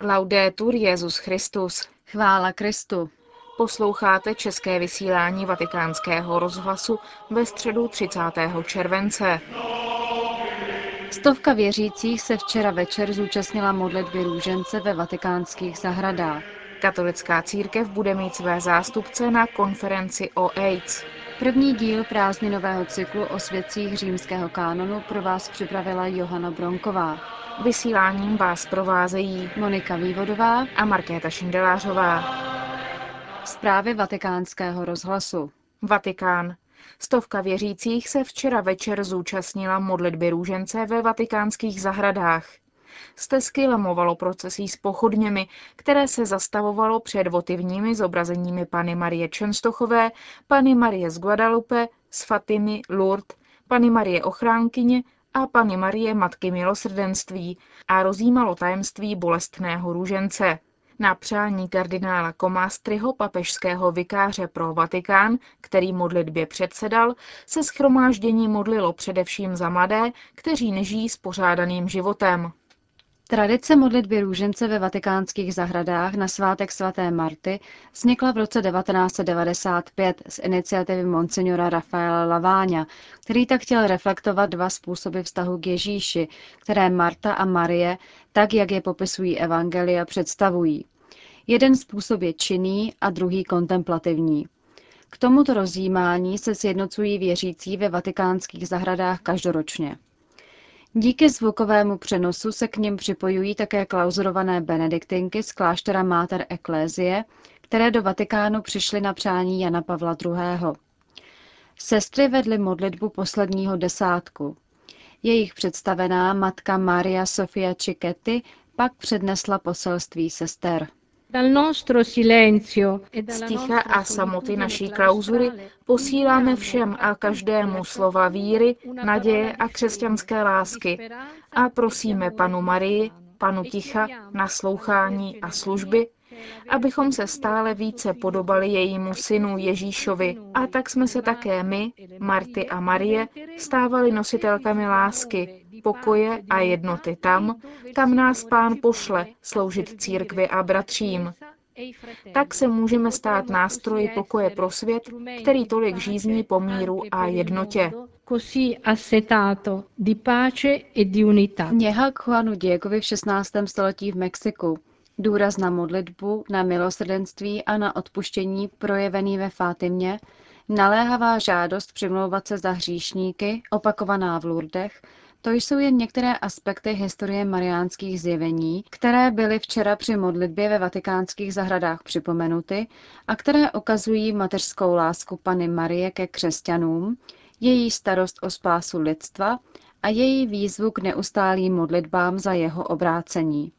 Laudetur Jezus Christus. Chvála Kristu. Posloucháte české vysílání Vatikánského rozhlasu ve středu 30. července. Stovka věřících se včera večer zúčastnila modlitby růžence ve vatikánských zahradách. Katolická církev bude mít své zástupce na konferenci o AIDS. První díl prázdninového cyklu o svědcích římského kánonu pro vás připravila Johana Bronková. Vysíláním vás provázejí Monika Vývodová a Markéta Šindelářová. Zprávy vatikánského rozhlasu. Vatikán. Stovka věřících se včera večer zúčastnila modlitby růžence ve vatikánských zahradách. Stezky lamovalo procesí s pochodněmi, které se zastavovalo před votivními zobrazeními Pany Marie Čenstochové, Pany Marie z Guadalupe, z Fatimy, Lourdes, Pany Marie Ochránkyně a Pany Marie Matky milosrdenství a rozjímalo tajemství bolestného růžence. Na přání kardinála Komástryho, papežského vikáře pro Vatikán, který modlitbě předsedal, se schromáždění modlilo především za mladé, kteří nežijí s pořádaným životem. Tradice modlitby růžence ve vatikánských zahradách na svátek svaté Marty vznikla v roce 1995 z iniciativy monsignora Rafaela Laváňa, který tak chtěl reflektovat dva způsoby vztahu k Ježíši, které Marta a Marie, tak jak je popisují evangelia, představují. Jeden způsob je činný a druhý kontemplativní. K tomuto rozjímání se sjednocují věřící ve vatikánských zahradách každoročně. Díky zvukovému přenosu se k nim připojují také klauzurované benediktinky z kláštera Mater Ecclesiae, které do Vatikánu přišly na přání Jana Pavla II. Sestry vedly modlitbu posledního desátku. Jejich představená matka Maria Sofia Cicchetti pak přednesla poselství sester. Z ticha a samoty naší klauzury posíláme všem a každému slova víry, naděje a křesťanské lásky. a prosíme panu Marii, panu ticha, naslouchání a služby, abychom se stále více podobali jejímu synu Ježíšovi. A tak jsme se také my, Marty a Marie, stávali nositelkami lásky, pokoje a jednoty tam, kam nás pán pošle sloužit církvi a bratřím. Tak se můžeme stát nástroji pokoje pro svět, který tolik žízní po míru a jednotě. Něha k Juanu Diegovi v 16. století v Mexiku. Důraz na modlitbu, na milosrdenství a na odpuštění projevený ve Fátimě, naléhavá žádost přimlouvat se za hříšníky, opakovaná v Lurdech, to jsou jen některé aspekty historie mariánských zjevení, které byly včera při modlitbě ve vatikánských zahradách připomenuty a které ukazují mateřskou lásku Pany Marie ke křesťanům, její starost o spásu lidstva a její výzvu k neustálým modlitbám za jeho obrácení.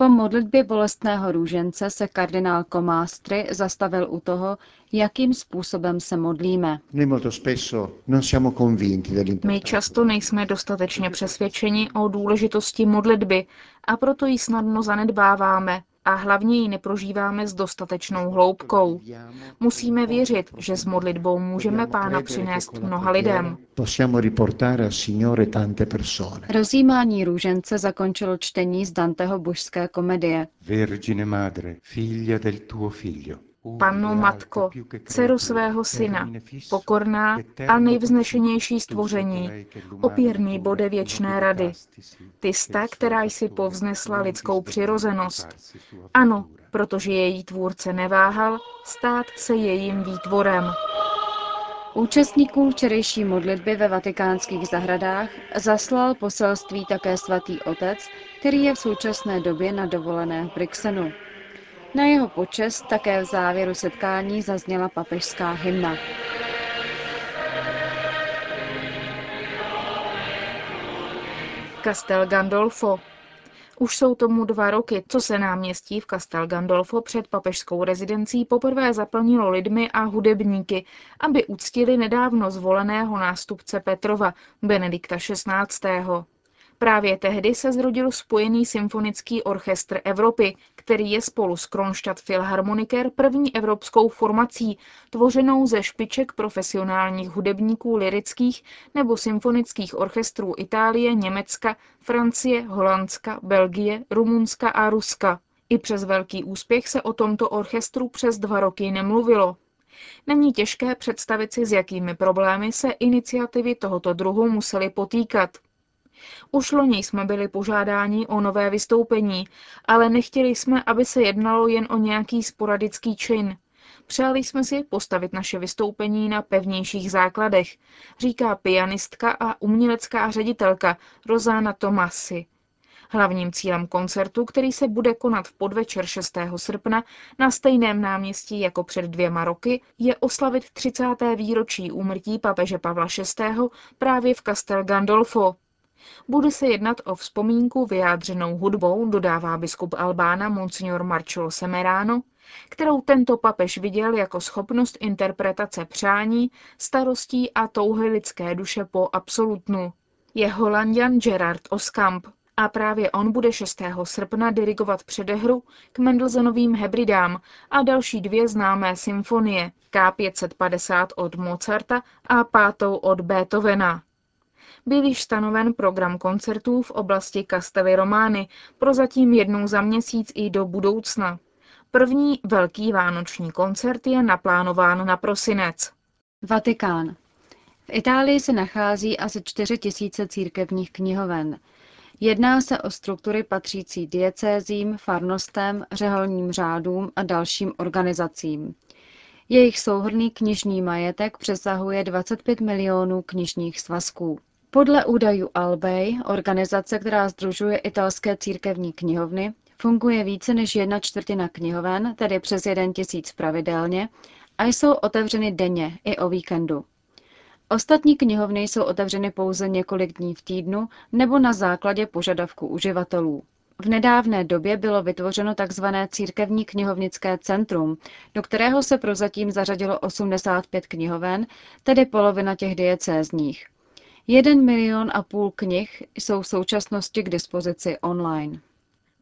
Po modlitbě bolestného růžence se kardinál Komástry zastavil u toho, jakým způsobem se modlíme. My často nejsme dostatečně přesvědčeni o důležitosti modlitby a proto ji snadno zanedbáváme a hlavně ji neprožíváme s dostatečnou hloubkou. Musíme věřit, že s modlitbou můžeme Pána přinést mnoha lidem. Rozjímání růžence zakončilo čtení z Danteho božské komedie. Vergine madre, figlia del tuo figlio. Panno Matko, dceru svého syna, pokorná a nejvznešenější stvoření, opěrný bode věčné rady. Ty sta, která jsi povznesla lidskou přirozenost. Ano, protože její tvůrce neváhal, stát se jejím výtvorem. Účastníkům včerejší modlitby ve vatikánských zahradách zaslal poselství také svatý otec, který je v současné době na dovolené v Brixenu. Na jeho počest také v závěru setkání zazněla papežská hymna. Castel Gandolfo. Už jsou tomu dva roky, co se náměstí v Castel Gandolfo před papežskou rezidencí poprvé zaplnilo lidmi a hudebníky, aby uctili nedávno zvoleného nástupce Petrova, Benedikta XVI. Právě tehdy se zrodil Spojený symfonický orchestr Evropy, který je spolu s Kronstadt Philharmoniker první evropskou formací, tvořenou ze špiček profesionálních hudebníků lirických nebo symfonických orchestrů Itálie, Německa, Francie, Holandska, Belgie, Rumunska a Ruska. I přes velký úspěch se o tomto orchestru přes dva roky nemluvilo. Není těžké představit si, s jakými problémy se iniciativy tohoto druhu musely potýkat. Už loni jsme byli požádáni o nové vystoupení, ale nechtěli jsme, aby se jednalo jen o nějaký sporadický čin. Přáli jsme si postavit naše vystoupení na pevnějších základech, říká pianistka a umělecká ředitelka Rozána Tomasi. Hlavním cílem koncertu, který se bude konat v podvečer 6. srpna na stejném náměstí jako před dvěma roky, je oslavit 30. výročí úmrtí papeže Pavla VI. právě v Castel Gandolfo. Bude se jednat o vzpomínku vyjádřenou hudbou, dodává biskup Albána Monsignor Marcello Semerano, kterou tento papež viděl jako schopnost interpretace přání, starostí a touhy lidské duše po absolutnu. Je holandian Gerard Oskamp a právě on bude 6. srpna dirigovat předehru k Mendelssonovým hebridám a další dvě známé symfonie K550 od Mozarta a pátou od Beethovena byl již stanoven program koncertů v oblasti Castelli Romány, prozatím jednou za měsíc i do budoucna. První velký vánoční koncert je naplánován na prosinec. Vatikán. V Itálii se nachází asi 4 tisíce církevních knihoven. Jedná se o struktury patřící diecézím, farnostem, řeholním řádům a dalším organizacím. Jejich souhrný knižní majetek přesahuje 25 milionů knižních svazků. Podle údajů Albej, organizace, která združuje italské církevní knihovny, funguje více než jedna čtvrtina knihoven, tedy přes jeden tisíc pravidelně, a jsou otevřeny denně i o víkendu. Ostatní knihovny jsou otevřeny pouze několik dní v týdnu nebo na základě požadavku uživatelů. V nedávné době bylo vytvořeno tzv. církevní knihovnické centrum, do kterého se prozatím zařadilo 85 knihoven, tedy polovina těch diecézních. Jeden milion a půl knih jsou v současnosti k dispozici online.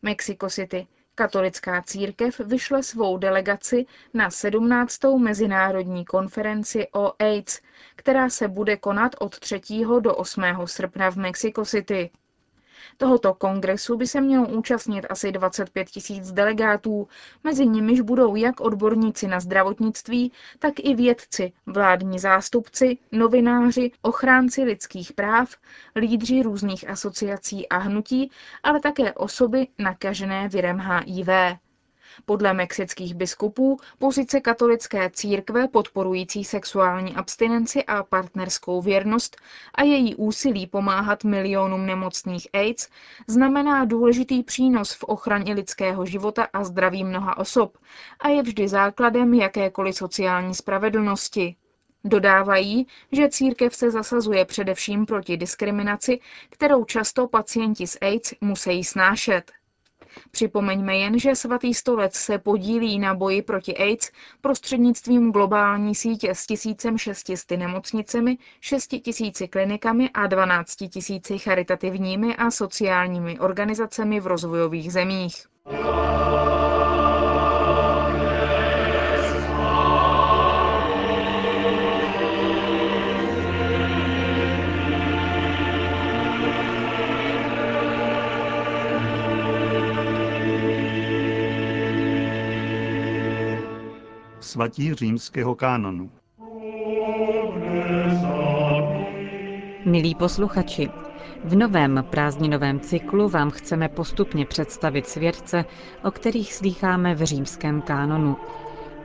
Mexico City. Katolická církev vyšle svou delegaci na 17. mezinárodní konferenci o AIDS, která se bude konat od 3. do 8. srpna v Mexico City. Tohoto kongresu by se mělo účastnit asi 25 tisíc delegátů, mezi nimiž budou jak odborníci na zdravotnictví, tak i vědci, vládní zástupci, novináři, ochránci lidských práv, lídři různých asociací a hnutí, ale také osoby nakažené virem HIV. Podle mexických biskupů pozice katolické církve podporující sexuální abstinenci a partnerskou věrnost a její úsilí pomáhat milionům nemocných AIDS znamená důležitý přínos v ochraně lidského života a zdraví mnoha osob a je vždy základem jakékoliv sociální spravedlnosti. Dodávají, že církev se zasazuje především proti diskriminaci, kterou často pacienti s AIDS musí snášet. Připomeňme jen, že svatý stolec se podílí na boji proti AIDS prostřednictvím globální sítě s 1600 nemocnicemi, 6000 klinikami a 12 000 charitativními a sociálními organizacemi v rozvojových zemích. Svatí římského kánonu. Milí posluchači, v novém prázdninovém cyklu vám chceme postupně představit svědce, o kterých slýcháme v římském kánonu.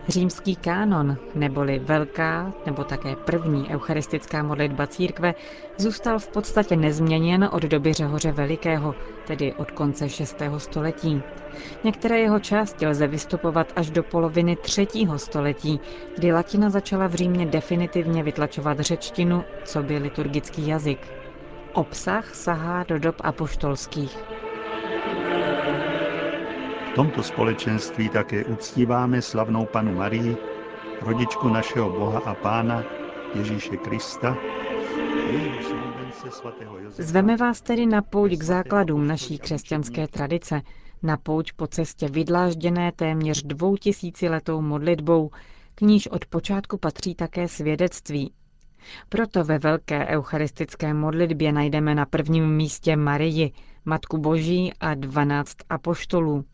Římský kánon, neboli velká nebo také první eucharistická modlitba církve, zůstal v podstatě nezměněn od doby Řehoře Velikého, tedy od konce 6. století. Některé jeho části lze vystupovat až do poloviny 3. století, kdy latina začala v Římě definitivně vytlačovat řečtinu, co by liturgický jazyk. Obsah sahá do dob apoštolských. Tomto společenství také uctíváme slavnou panu Marii, rodičku našeho Boha a Pána Ježíše Krista. Zveme vás tedy na pouť k základům naší křesťanské tradice, na pouť po cestě vydlážděné téměř dvoutisíciletou modlitbou, k níž od počátku patří také svědectví. Proto ve velké eucharistické modlitbě najdeme na prvním místě Marii, Matku Boží a dvanáct apoštolů.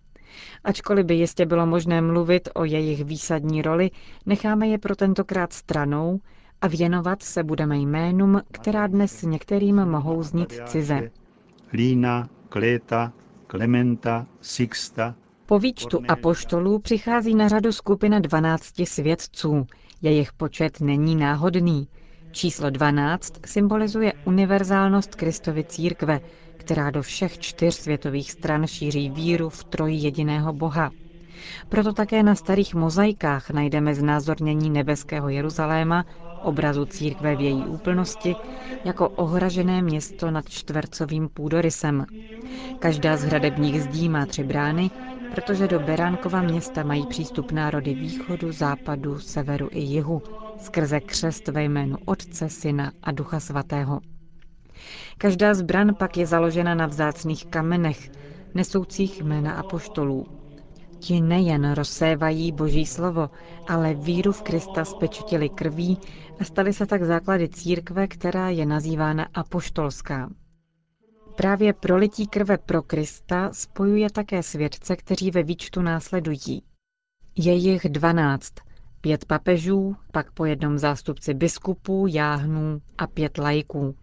Ačkoliv by jistě bylo možné mluvit o jejich výsadní roli, necháme je pro tentokrát stranou a věnovat se budeme jménům, která dnes některým mohou znít cize. Lína, Kléta, Klementa, Sixta. Po výčtu apoštolů přichází na řadu skupina 12 svědců. Jejich počet není náhodný. Číslo 12 symbolizuje univerzálnost Kristovy církve, která do všech čtyř světových stran šíří víru v troj jediného Boha. Proto také na starých mozaikách najdeme znázornění nebeského Jeruzaléma, obrazu církve v její úplnosti, jako ohražené město nad čtvercovým půdorysem. Každá z hradebních zdí má tři brány, protože do Beránkova města mají přístup národy východu, západu, severu i jihu, skrze křest ve jménu Otce, Syna a Ducha Svatého. Každá zbran pak je založena na vzácných kamenech, nesoucích jména apoštolů. Ti nejen rozsévají boží slovo, ale víru v Krista spečetili krví a stali se tak základy církve, která je nazývána apoštolská. Právě prolití krve pro Krista spojuje také svědce, kteří ve výčtu následují. Je jich dvanáct, pět papežů, pak po jednom zástupci biskupů, jáhnů a pět lajků.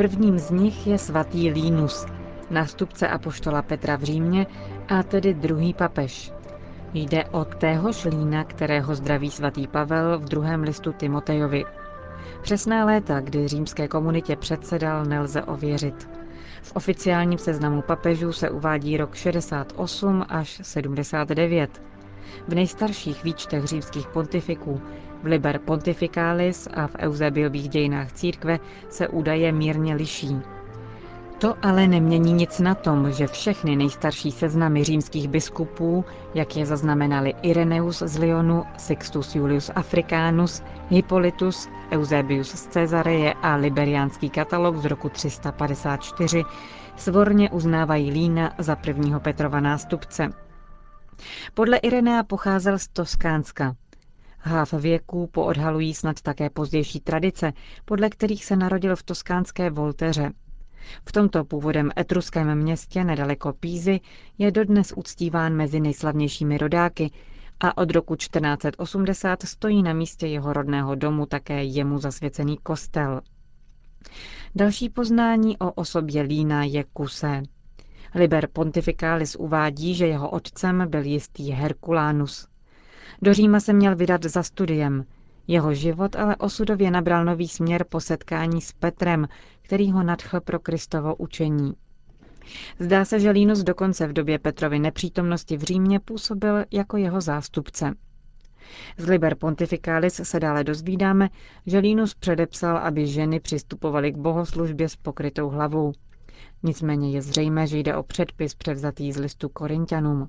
Prvním z nich je svatý Línus, nástupce apoštola Petra v Římě a tedy druhý papež. Jde o téhož lína, kterého zdraví svatý Pavel v druhém listu Timotejovi. Přesná léta, kdy římské komunitě předsedal, nelze ověřit. V oficiálním seznamu papežů se uvádí rok 68 až 79. V nejstarších výčtech římských pontifiků, v Liber Pontificalis a v Eusebiových dějinách církve se údaje mírně liší. To ale nemění nic na tom, že všechny nejstarší seznamy římských biskupů, jak je zaznamenali Ireneus z Lyonu, Sixtus Julius Africanus, Hippolytus, Eusebius z Cezareje a Liberiánský katalog z roku 354, svorně uznávají Lína za prvního Petrova nástupce. Podle Irenea pocházel z Toskánska. Háv věků poodhalují snad také pozdější tradice, podle kterých se narodil v toskánské Volteře, v tomto původem etruském městě nedaleko Pízy je dodnes uctíván mezi nejslavnějšími rodáky a od roku 1480 stojí na místě jeho rodného domu také jemu zasvěcený kostel. Další poznání o osobě Lína je kusé. Liber Pontificalis uvádí, že jeho otcem byl jistý Herkulánus. Do Říma se měl vydat za studiem – jeho život ale osudově nabral nový směr po setkání s Petrem, který ho nadchl pro Kristovo učení. Zdá se, že Línus dokonce v době Petrovy nepřítomnosti v Římě působil jako jeho zástupce. Z Liber Pontificalis se dále dozvídáme, že Línus předepsal, aby ženy přistupovaly k bohoslužbě s pokrytou hlavou. Nicméně je zřejmé, že jde o předpis převzatý z listu Korintianům.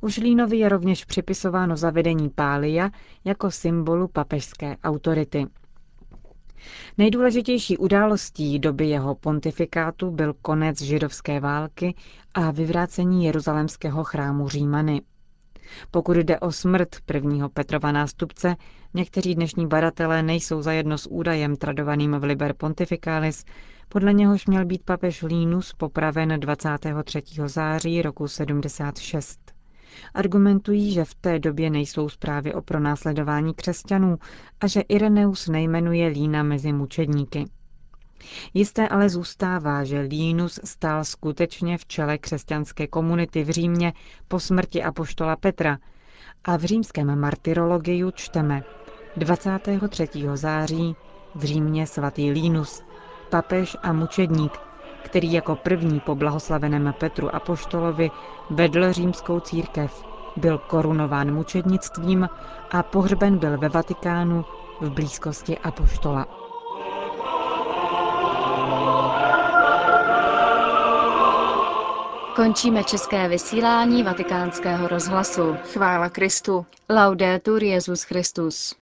Už Línovi je rovněž připisováno zavedení pália jako symbolu papežské autority. Nejdůležitější událostí doby jeho pontifikátu byl konec židovské války a vyvrácení jeruzalemského chrámu Římany. Pokud jde o smrt prvního Petrova nástupce, někteří dnešní badatelé nejsou zajedno s údajem tradovaným v Liber Pontificalis, podle něhož měl být papež Línus popraven 23. září roku 76. Argumentují, že v té době nejsou zprávy o pronásledování křesťanů a že Ireneus nejmenuje Lína mezi mučedníky. Jisté ale zůstává, že Línus stál skutečně v čele křesťanské komunity v Římě po smrti apoštola Petra a v římském martyrologiu čteme 23. září v Římě svatý Línus, papež a mučedník, který jako první po blahoslaveném Petru Apoštolovi vedl římskou církev, byl korunován mučednictvím a pohřben byl ve Vatikánu v blízkosti Apoštola. Končíme české vysílání vatikánského rozhlasu. Chvála Kristu. Laudetur Jezus Christus.